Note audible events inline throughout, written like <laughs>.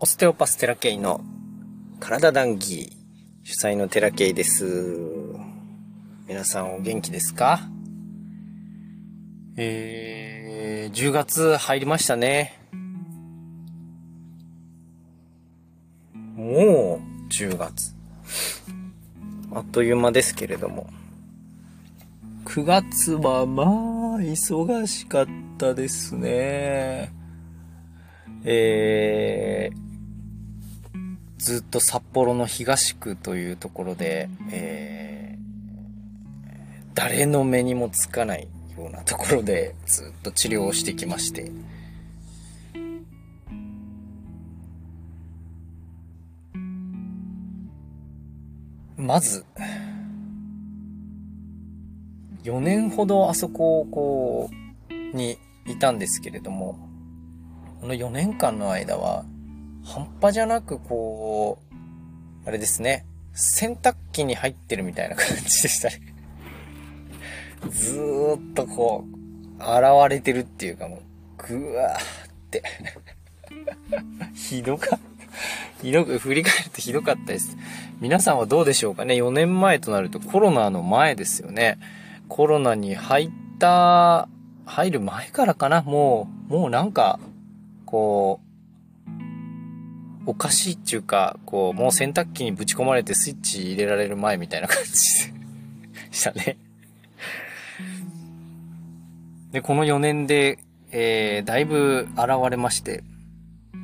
オステオパステラケイの体談義主催のテラケイです。皆さんお元気ですか？えー、10月入りましたね。もう10月。あっという間ですけれども。9月はまあ忙しかったですね。えー、ずっと札幌の東区というところで、えー、誰の目にもつかないようなところでずっと治療をしてきまして、まず、4年ほどあそこを、こう、にいたんですけれども、この4年間の間は、半端じゃなくこう、あれですね、洗濯機に入ってるみたいな感じでしたね。<laughs> ずーっとこう、現れてるっていうかもう、ぐわーって <laughs> ひどかった。ひどく、振り返ってひどかったです。皆さんはどうでしょうかね ?4 年前となるとコロナの前ですよね。コロナに入った、入る前からかなもう、もうなんか、こう、おかしいっていうか、こう、もう洗濯機にぶち込まれてスイッチ入れられる前みたいな感じでしたね。で、この4年で、えー、だいぶ現れまして、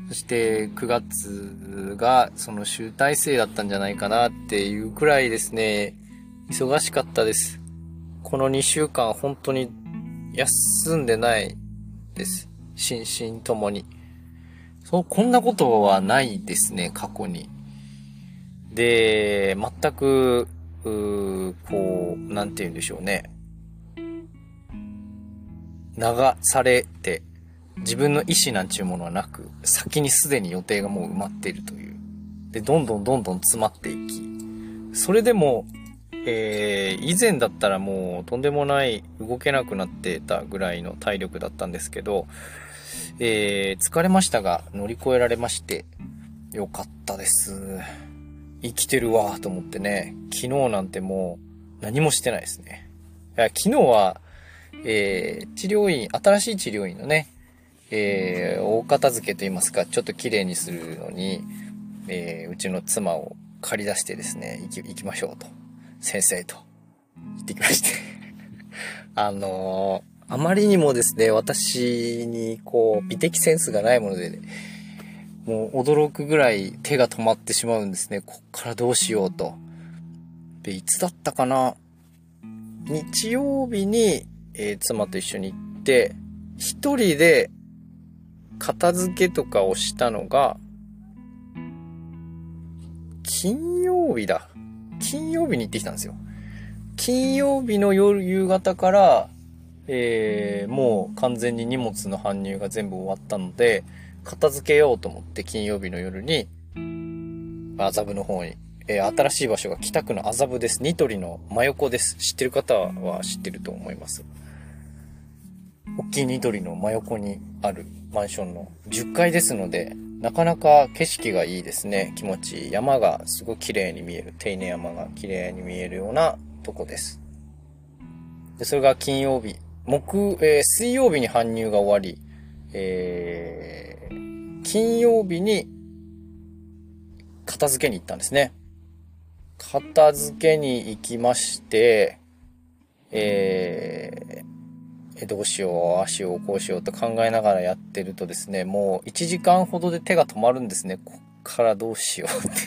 そして9月がその集大成だったんじゃないかなっていうくらいですね、忙しかったです。この2週間本当に休んでないです。心身ともに。そう、こんなことはないですね、過去に。で、全く、うこう、なんて言うんでしょうね。流されて、自分の意思なんちゅうものはなく、先にすでに予定がもう埋まっているという。で、どんどんどんどん詰まっていき、それでも、えー、以前だったらもうとんでもない動けなくなってたぐらいの体力だったんですけど、えー、疲れましたが乗り越えられまして、よかったです。生きてるわと思ってね、昨日なんてもう何もしてないですね。いや昨日は、えー、治療院、新しい治療院のね、えー、大片付けと言いますか、ちょっと綺麗にするのに、えー、うちの妻を借り出してですね、行き、行きましょうと。先生と。言ってきまして <laughs> あのーあまりにもですね、私にこう、美的センスがないもので、ね、もう驚くぐらい手が止まってしまうんですね。こっからどうしようと。で、いつだったかな？日曜日に、えー、妻と一緒に行って、一人で片付けとかをしたのが、金曜日だ。金曜日に行ってきたんですよ。金曜日の夜、夕方から、えー、もう完全に荷物の搬入が全部終わったので、片付けようと思って金曜日の夜に、麻布の方に、えー、新しい場所が北区の麻布です。ニトリの真横です。知ってる方は知ってると思います。大きいニトリの真横にあるマンションの10階ですので、なかなか景色がいいですね。気持ちいい。山がすごく綺麗に見える。手稲山が綺麗に見えるようなとこです。で、それが金曜日木、えー、水曜日に搬入が終わり、えー、金曜日に片付けに行ったんですね。片付けに行きまして、えー、どうしよう、足をこうしようと考えながらやってるとですね、もう1時間ほどで手が止まるんですね。こっからどうしようって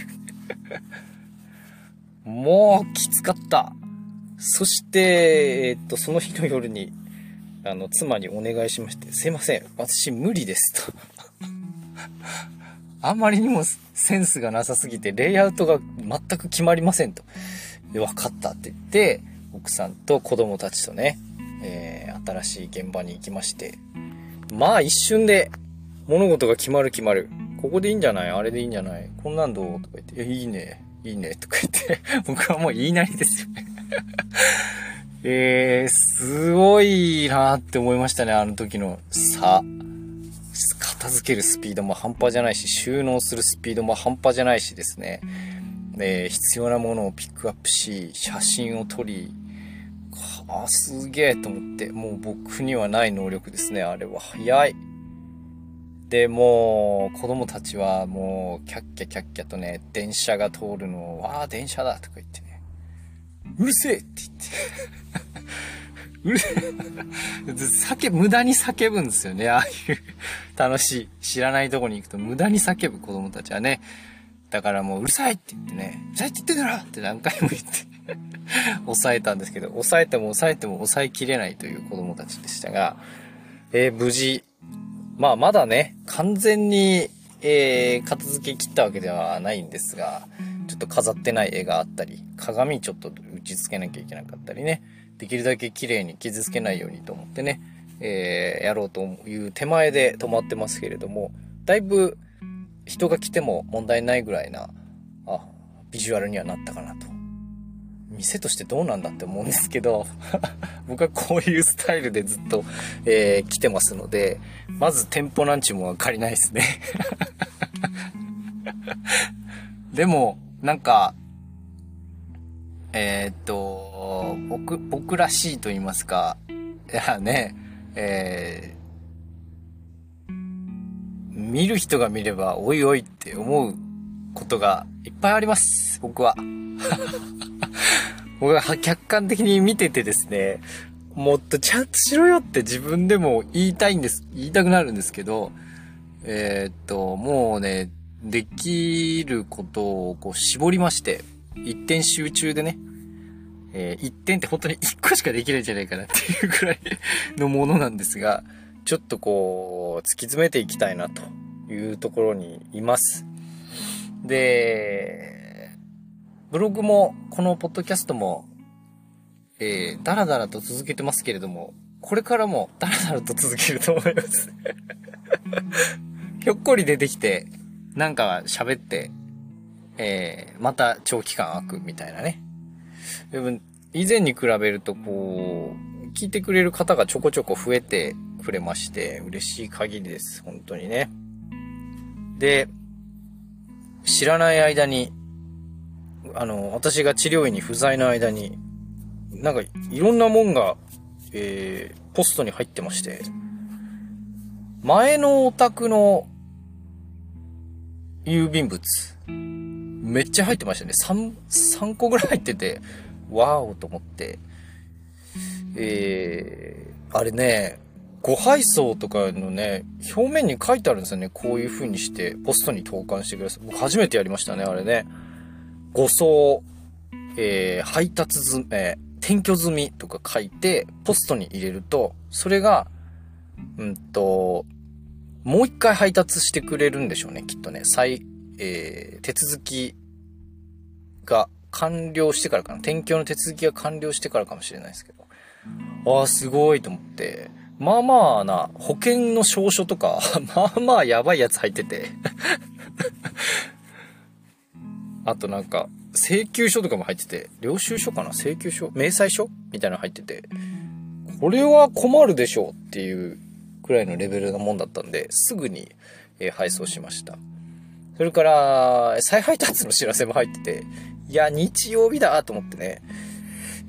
<laughs> もうきつかった。そして、え、っと、その日の夜にあの、妻にお願いしまして、すいません、私無理ですと。<laughs> あまりにもセンスがなさすぎて、レイアウトが全く決まりませんと。で、分かったって言って、奥さんと子供たちとね、えー、新しい現場に行きまして、まあ一瞬で物事が決まる決まる。ここでいいんじゃない？あれでいいんじゃない？こんなんどう？とか言って、いいね、いいね、とか言って。<laughs> 僕はもう言いなりですよえー、すごいなって思いましたね、あの時の差。片付けるスピードも半端じゃないし、収納するスピードも半端じゃないしですね。で、必要なものをピックアップし、写真を撮り、あ、すげえと思って、もう僕にはない能力ですね、あれは。早い。で、もう、子供たちはもう、キャッキャキャッキャとね、電車が通るのを、わあ、電車だとか言ってね、うるせえって言って。うるせえ。叫、無駄に叫ぶんですよね、ああいう楽しい。知らないとこに行くと無駄に叫ぶ子供たちはね。だからもううるさいって言ってね、うるさいって言ってんだろって何回も言って抑えたんですけど、抑えても抑えても抑えきれないという子供たちでしたが、えー、無事、まあまだね、完全に、えー、片付け切ったわけではないんですが、ょっと飾ってない絵があったり、鏡ちょっと打ち付けなきゃいけなかったりね、できるだけ綺麗に傷つけないようにと思ってね、えー、やろうという手前で止まってますけれども、だいぶ人が来ても問題ないぐらいな、あ、ビジュアルにはなったかなと。店としてどうなんだって思うんですけど <laughs> 僕はこういうスタイルでずっと、えー、来てますので、まず店舗なんちゅうもわかりないですね <laughs> でも、なんか、えー、っと、僕、僕らしいと言いますか、いやね、えー、見る人が見れば、おいおいって思うことがいっぱいあります、僕は。<laughs> 僕は客観的に見ててですね、もっとちゃんとしろよって自分でも言いたいんです、言いたくなるんですけど、えー、っと、もうね、できることをこう絞りまして、一点集中でね、えー、一点って本当に一個しかできないんじゃないかなっていうくらいのものなんですが、ちょっとこう、突き詰めていきたいなというところにいます。で、ブログも、このポッドキャストも、えー、だらだらと続けてますけれども、これからもだらだらと続けると思います <laughs> ひょっこり出てきて、なんか喋って、えー、また長期間空くみたいなね。でも、以前に比べるとこう、聞いてくれる方がちょこちょこ増えてくれまして、嬉しい限りです。本当にね。で、知らない間にあの、私が治療院に不在の間に、なんかいろんなもんが、えー、ポストに入ってまして、前のお宅の郵便物、めっちゃ入ってましたね。3、3個ぐらい入ってて、わーおと思って。えー、あれね、ご配送とかのね、表面に書いてあるんですよね。こういう風にして、ポストに投函してください。僕初めてやりましたね、あれね。誤送、えー、配達済み、えー、転居済みとか書いて、ポストに入れると、それが、うんと、もう一回配達してくれるんでしょうね、きっとね。再、えー、手続きが完了してからかな。転居の手続きが完了してからかもしれないですけど。ああ、すごいと思って。まあまあな、保険の証書とか、<laughs> まあまあやばいやつ入ってて <laughs> あとなんか、請求書とかも入ってて、領収書かな？請求書？明細書？みたいなの入ってて、これは困るでしょうっていうくらいのレベルのもんだったんで、すぐに、え配送しました。それから、再配達の知らせも入ってて、いや、日曜日だと思ってね。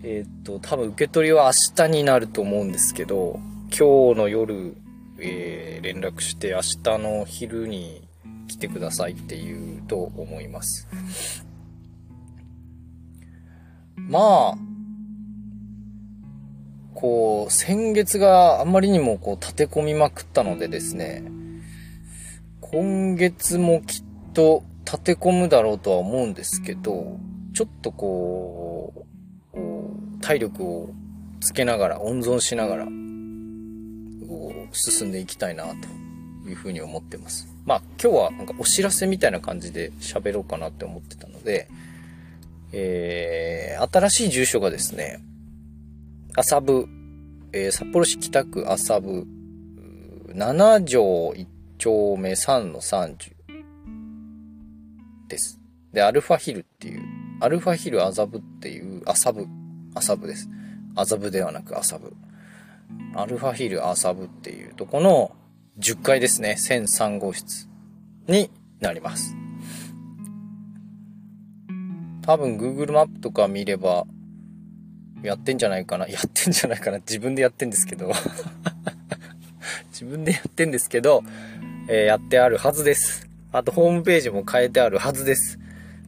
えー、っと、多分受け取りは明日になると思うんですけど、今日の夜、えー、連絡して明日の昼に来てくださいって言うと思います。まあ、こう、先月があまりにもこう立て込みまくったのでですね、今月もきっと立て込むだろうとは思うんですけど、ちょっとこう、体力をつけながら、温存しながら、進んでいきたいなというふうに思ってます。まあ今日はなんかお知らせみたいな感じで喋ろうかなって思ってたので、えー、新しい住所がですね、麻布、えー、札幌市北区麻布、7条1丁目3の30です。で、アルファヒルっていう、アルファヒル麻布っていう、麻布、麻布です。麻布ではなく麻布。アルファヒル麻布っていうとこの10階ですね。1003号室になります。多分 Google マップとか見れば、やってんじゃないかな。<laughs> やってんじゃないかな。自分でやってんですけど。<laughs> 自分でやってんですけど、えー、やってあるはずです。あと、ホームページも変えてあるはずです。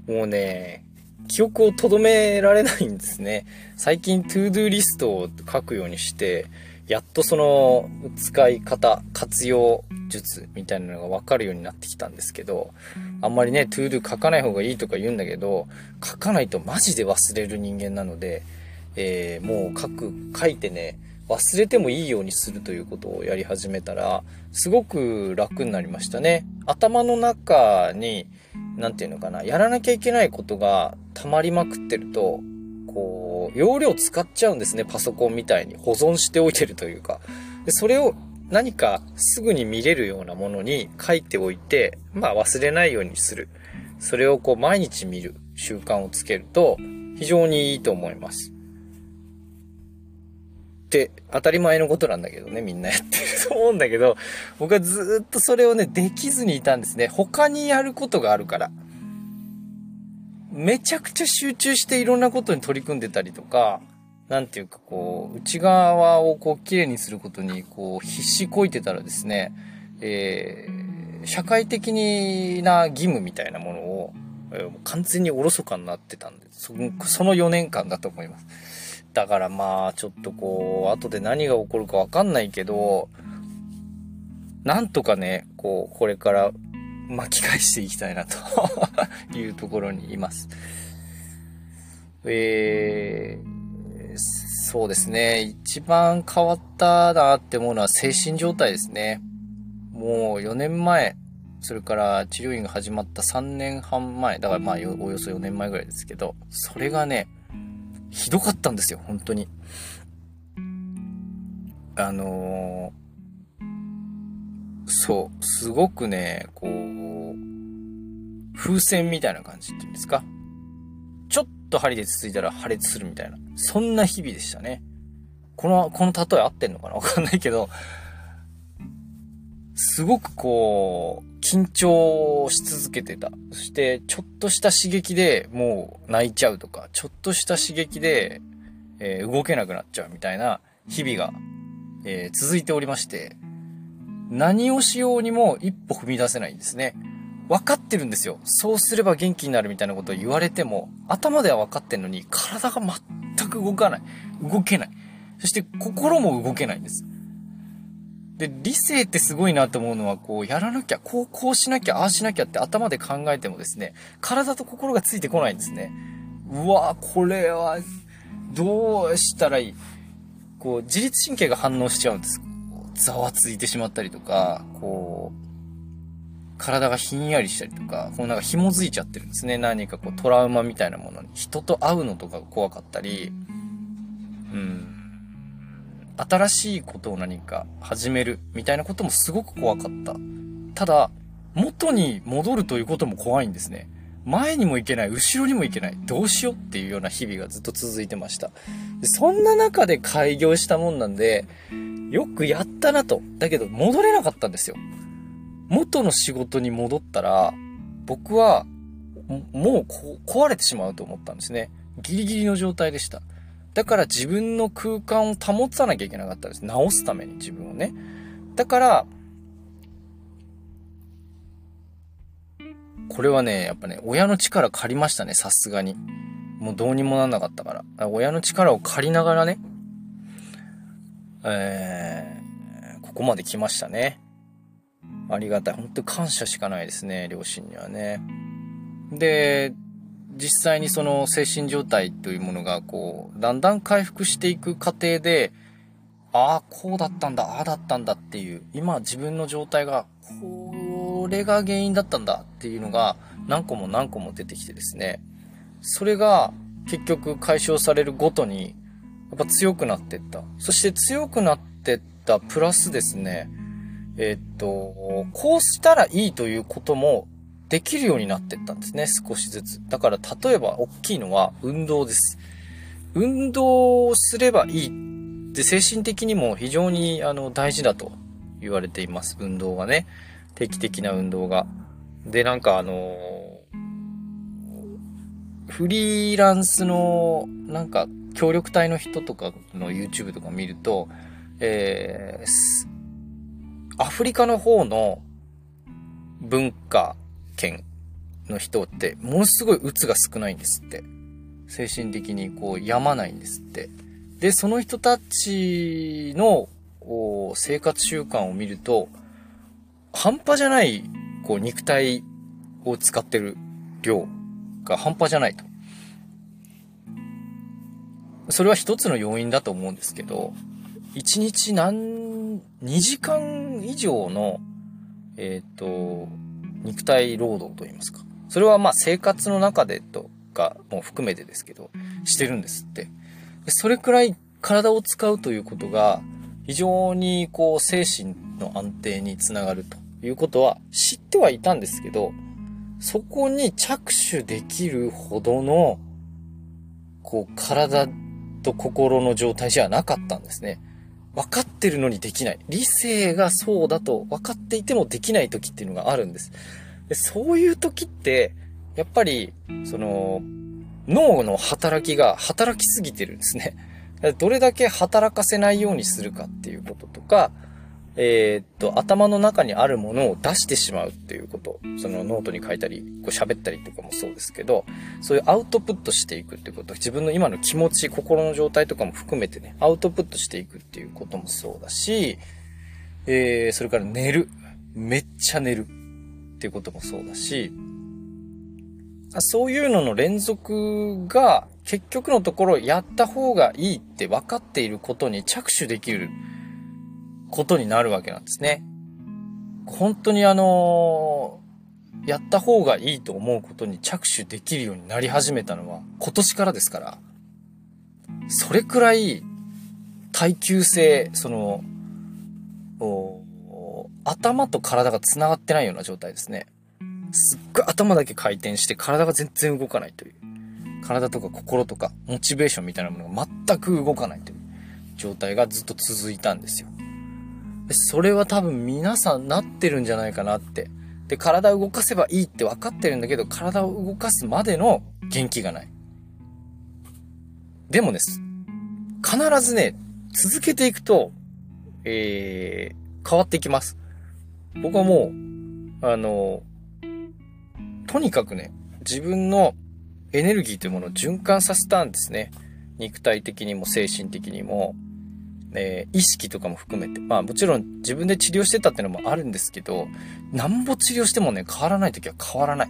もうね、記憶を留められないんですね。最近、 to-do リストを書くようにして、やっとその使い方、活用術みたいなのがわかるようになってきたんですけど、あんまりね、 to-do 書かない方がいいとか言うんだけど、書かないとマジで忘れる人間なので、えー、もう書く、書いてね、忘れてもいいようにするということをやり始めたら、すごく楽になりましたね。頭の中に、なんていうのかな、やらなきゃいけないことが溜まりまくってると、こう、容量使っちゃうんですね、パソコンみたいに。保存しておいてるというか。でそれを何かすぐに見れるようなものに書いておいて、まあ忘れないようにする。それをこう毎日見る習慣をつけると非常にいいと思います。って当たり前のことなんだけどね、みんなやって <laughs> ると思うんだけど、僕はずっとそれをね、できずにいたんですね。他にやることがあるから。めちゃくちゃ集中していろんなことに取り組んでたりとか、なんていうかこう、内側をこう、綺麗にすることに、こう、必死こいてたらですね、えー、社会的な義務みたいなものを、完全におろそかになってたんで、そその4年間だと思います。だからまあ、ちょっとこう、後で何が起こるかわかんないけど、なんとかね、こう、これから巻き返していきたいなと <laughs> いうところにいます。えー、そうですね。一番変わったなって思うのは精神状態ですね。もう4年前、それから治療院が始まった3年半前、だからまあおよそ4年前ぐらいですけど、それがね、ひどかったんですよ、本当に。あのー、そう、すごくね、こう、風船みたいな感じっていうんですか。ちょっと針でつついたら破裂するみたいな。そんな日々でしたね。この、この例え合ってんのかな？わかんないけど、すごくこう、緊張し続けてた。そして、ちょっとした刺激でもう泣いちゃうとか、ちょっとした刺激で、えー、動けなくなっちゃうみたいな日々が、えー、続いておりまして、何をしようにも一歩踏み出せないんですね。分かってるんですよ。そうすれば元気になるみたいなことを言われても、頭では分かってんのに、体が全く動かない。動けない。そして心も動けないんです。で、理性ってすごいなと思うのは、こう、やらなきゃ、こう、こうしなきゃ、ああしなきゃって頭で考えてもですね、体と心がついてこないんですね。うわこれは、どうしたらいい？こう、自律神経が反応しちゃうんです。ざわついてしまったりとか、こう、体がひんやりしたりとか、こうなんか紐づいちゃってるんですね。何かこうトラウマみたいなものに。人と会うのとかが怖かったり、うん。新しいことを何か始めるみたいなこともすごく怖かった。ただ、元に戻るということも怖いんですね。前にも行けない、後ろにも行けない、どうしようっていうような日々がずっと続いてました。そんな中で開業したもんなんで、よくやったなと。だけど戻れなかったんですよ。元の仕事に戻ったら、僕は、もう壊れてしまうと思ったんですね。ギリギリの状態でした。だから自分の空間を保たなきゃいけなかったです。直すために自分をね。だから、これはね、やっぱね、親の力借りましたね、さすがに。もうどうにもなんなかったから。親の力を借りながらね、えー、ここまで来ましたね。ありがたい。本当感謝しかないですね、両親にはね。で、実際にその精神状態というものがこう、だんだん回復していく過程で、ああ、こうだったんだ、ああだったんだっていう、今自分の状態が、これが原因だったんだっていうのが何個も何個も出てきてですね、それが結局解消されるごとに、やっぱ強くなってった。そして強くなってったプラスですね、え、っと、こうしたらいいということもできるようになってったんですね、少しずつ。だから例えば大きいのは運動です。運動をすればいいって精神的にも非常にあの大事だと言われています。運動がね。定期的な運動が。で、なんかあのフリーランスの、なんか、協力隊の人とかの YouTube とか見ると、えー、アフリカの方の文化圏の人って、ものすごい鬱が少ないんですって。精神的にこう、病まないんですって。で、その人たちの生活習慣を見ると、半端じゃない、こう、肉体を使ってる量が半端じゃないと。それは一つの要因だと思うんですけど、一日何、2時間以上の、えっ、ー、と、肉体労働と言いますか。それはまあ生活の中でとかも含めてですけど、してるんですって。それくらい体を使うということが、非常にこう精神の安定につながるということは知ってはいたんですけど、そこに着手できるほどの、こう体と心の状態じゃなかったんですね。分かってるのにできない。理性がそうだと分かっていてもできない時っていうのがあるんです。でそういう時って、やっぱり、その、脳の働きが働きすぎてるんですね。どれだけ働かせないようにするかっていうこととか、えー、っと、頭の中にあるものを出してしまうっていうこと。そのノートに書いたり、こう喋ったりとかもそうですけど、そういうアウトプットしていくっていうこと。自分の今の気持ち、心の状態とかも含めてね、アウトプットしていくっていうこともそうだし、えー、それから寝る。めっちゃ寝る。っていうこともそうだし、そういうのの連続が結局のところやった方がいいって分かっていることに着手できることになるわけなんですね。本当にあのやった方がいいと思うことに着手できるようになり始めたのは今年からですから、それくらい耐久性、その、頭と体が繋がってないような状態ですね。すっごい頭だけ回転して体が全然動かないという。体とか心とかモチベーションみたいなものが全く動かないという状態がずっと続いたんですよ。それは多分皆さんなってるんじゃないかなって。で、体を動かせばいいって分かってるんだけど、体を動かすまでの元気がない。でもです。必ずね、続けていくと、えー、変わっていきます。僕はもう、あの、とにかくね、自分のエネルギーというものを循環させたんですね。肉体的にも精神的にも。えー、意識とかも含めて。まあもちろん自分で治療してたってのもあるんですけど、なんぼ治療してもね、変わらない時は変わらない。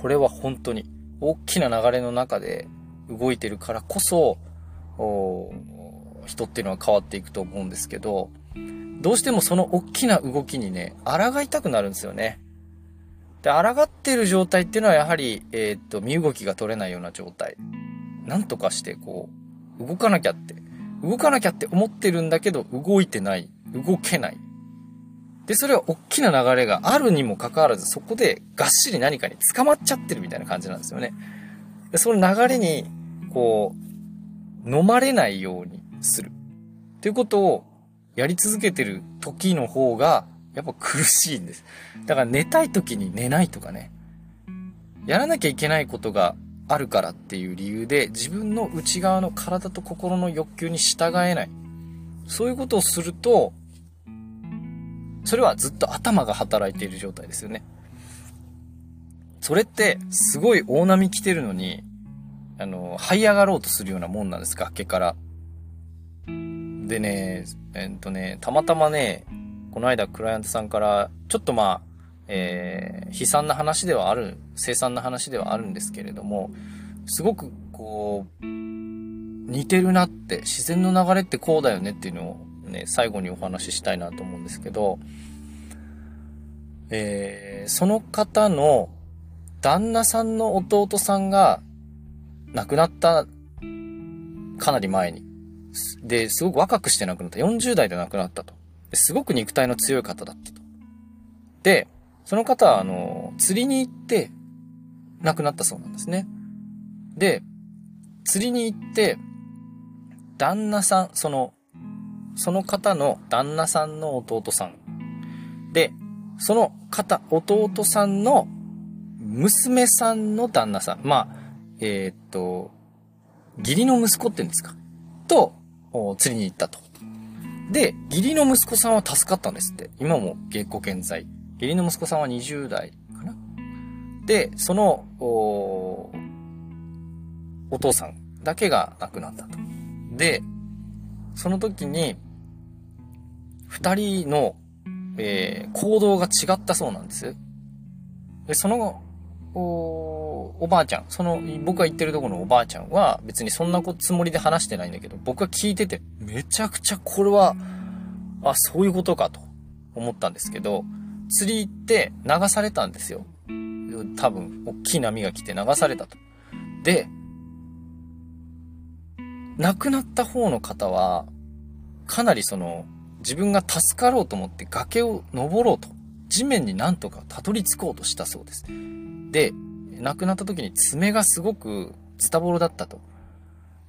これは本当に大きな流れの中で動いてるからこそ、人っていうのは変わっていくと思うんですけど、どうしてもその大きな動きにね、抗いたくなるんですよね。で、抗ってる状態っていうのはやはり、えー、っと、身動きが取れないような状態。なんとかしてこう、動かなきゃって動かなきゃって思ってるんだけど、動いてない。動けない。で、それは大きな流れがあるにもかかわらず、そこでがっしり何かに捕まっちゃってるみたいな感じなんですよね。で、その流れに、こう、飲まれないようにする。っていうことをやり続けてる時の方が、やっぱ苦しいんです。だから寝たい時に寝ないとかね。やらなきゃいけないことがあるからっていう理由で自分の内側の体と心の欲求に従えない。そういうことをすると、それはずっと頭が働いている状態ですよね。それってすごい大波来てるのに、あの、這い上がろうとするようなもんなんです、崖から。でね、えっとね、たまたまね、この間クライアントさんから、ちょっとまあ、えー、悲惨な話ではある、凄惨な話ではあるんですけれども、すごくこう、似てるなって、自然の流れってこうだよねっていうのをね、最後にお話ししたいなと思うんですけど、えー、その方の旦那さんの弟さんが亡くなったかなり前に。で、すごく若くして亡くなった。40代で亡くなったと。すごく肉体の強い方だったと。で、その方は、あの、釣りに行って亡くなったそうなんですね。で、釣りに行って、旦那さん、その、その方の旦那さんの弟さんで、その方、弟さんの娘さんの旦那さん、まあ、えー、っと、義理の息子って言うんですか？と、釣りに行ったと。で、義理の息子さんは助かったんですって。今も結構健在。義理の息子さんは20代かなで、その、お、お父さんだけが亡くなったと。で、その時に、二人の、えー、行動が違ったそうなんです。で、その、お、おばあちゃん、その、僕が言ってるところのおばあちゃんは、別にそんなつもりで話してないんだけど、僕は聞いてて、めちゃくちゃこれは、あ、そういうことかと思ったんですけど、釣り行って流されたんですよ。多分、大きい波が来て流されたと。で、亡くなった方の方は、かなりその、自分が助かろうと思って崖を登ろうと、地面になんとかたどり着こうとしたそうです。で、亡くなった時に爪がすごくズタボロだったと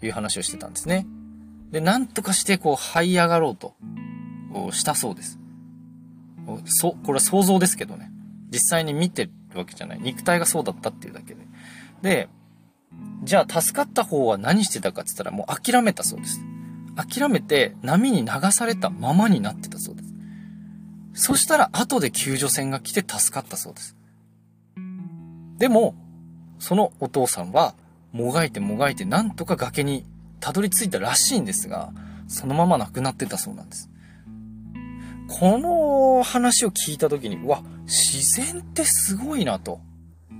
いう話をしてたんですね。で、なんとかしてこう這い上がろうとしたそうです。そ、これは想像ですけどね。実際に見てるわけじゃない。肉体がそうだったっていうだけで。で、じゃあ助かった方は何してたかって言ったらもう諦めたそうです。諦めて波に流されたままになってたそうです。そしたら後で救助船が来て助かったそうです。でも、そのお父さんはもがいてもがいてなんとか崖にたどり着いたらしいんですが、そのまま亡くなってたそうなんです。この話を聞いた時に、うわ、自然ってすごいなと。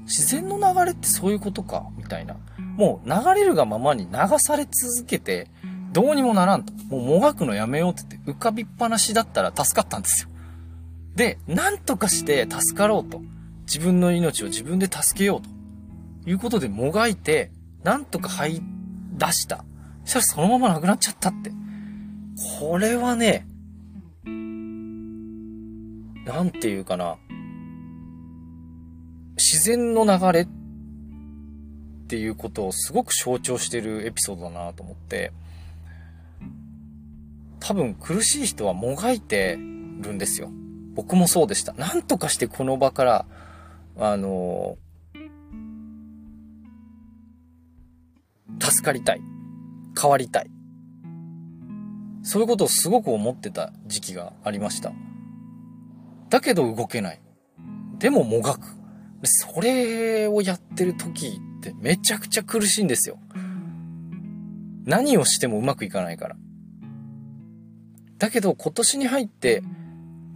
自然の流れってそういうことか、みたいな。もう流れるがままに流され続けて、どうにもならんと。もうもがくのやめようって言って浮かびっぱなしだったら助かったんですよ。で、なんとかして助かろうと。自分の命を自分で助けようと。いうことでもがいて、なんとか這い出した。そしたらそのまま亡くなっちゃったって。これはね、なんていうかな。自然の流れっていうことをすごく象徴してるエピソードだなと思って、多分苦しい人はもがいてるんですよ。僕もそうでした。なんとかしてこの場から、あの助かりたい。変わりたい。そういうことをすごく思ってた時期がありました。だけど動けない。でももがく。それをやってる時ってめちゃくちゃ苦しいんですよ。何をしてもうまくいかないから。だけど今年に入って、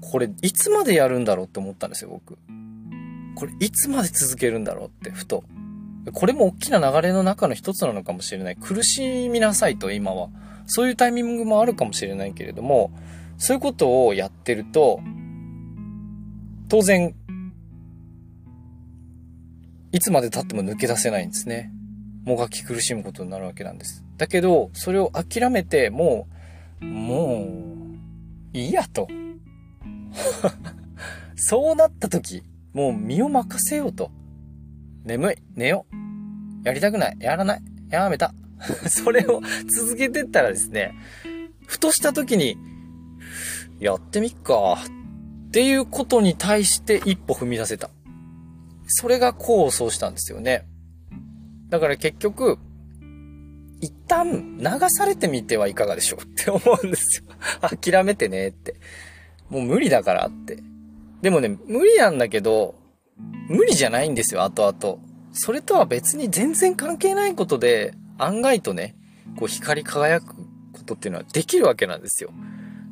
これいつまでやるんだろうって思ったんですよ、僕。これいつまで続けるんだろうって、ふと。これも大きな流れの中の一つなのかもしれない。苦しみなさいと、今は。そういうタイミングもあるかもしれないけれども、そういうことをやってると、当然いつまで経っても抜け出せないんですね。もがき苦しむことになるわけなんです。だけど、それを諦めて、もう、もう、いいやと。<laughs> そうなった時、もう身を任せようと。眠い、寝よう。やりたくない、やらない、やめた。<laughs> それを続けてったらですね、ふとした時に、やってみっか、っていうことに対して一歩踏み出せた。それが功を奏したんですよね。だから結局、一旦流されてみてはいかがでしょうって思うんですよ。諦めてねって。もう無理だからって。でもね、無理なんだけど、無理じゃないんですよ、後々。それとは別に全然関係ないことで、案外とね、こう光り輝くことっていうのはできるわけなんですよ。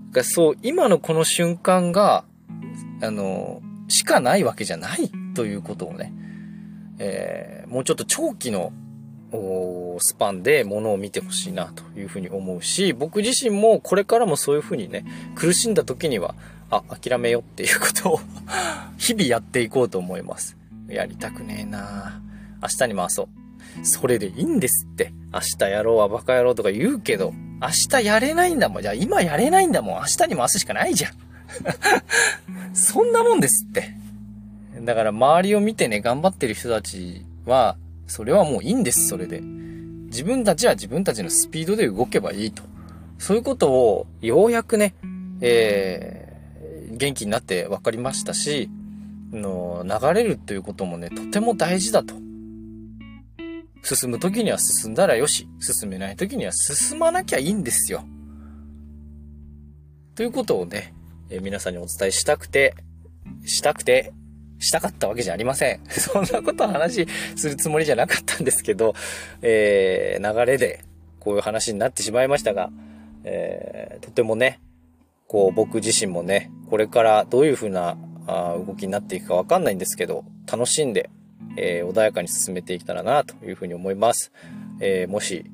だからそう、今のこの瞬間が、あの、しかないわけじゃないということをね、えー、もうちょっと長期のスパンでものを見てほしいなというふうに思うし、僕自身もこれからもそういうふうにね、苦しんだ時には、あ、諦めよっていうことを <laughs> 日々やっていこうと思います。やりたくねえな明日に回そう。それでいいんですって。明日やろうはバカ野郎とか言うけど、明日やれないんだもん。じゃあ今やれないんだもん。明日に回すしかないじゃん。<laughs> そんなもんですって。だから周りを見てね、頑張ってる人たちは、それはもういいんです、それで。自分たちは自分たちのスピードで動けばいいと。そういうことを、ようやくね、えー、元気になって分かりましたし、の流れるということもね、とても大事だと。進む時には進んだらよし、進めない時には進まなきゃいいんですよ。ということをね、え、皆さんにお伝えしたくて、したくて、したかったわけじゃありません。<laughs> そんなことを話するつもりじゃなかったんですけど、えー、流れでこういう話になってしまいましたが、えー、とてもね、こう僕自身もね、これからどういう風なあ動きになっていくかわかんないんですけど、楽しんで、えー、穏やかに進めていけたらなという風に思います。えー、もし、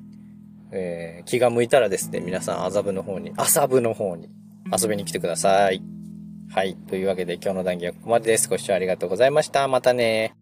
えー、気が向いたらですね、皆さん麻布の方に、麻布の方に遊びに来てください。はい。というわけで今日の談義はここまでです。ご視聴ありがとうございました。またね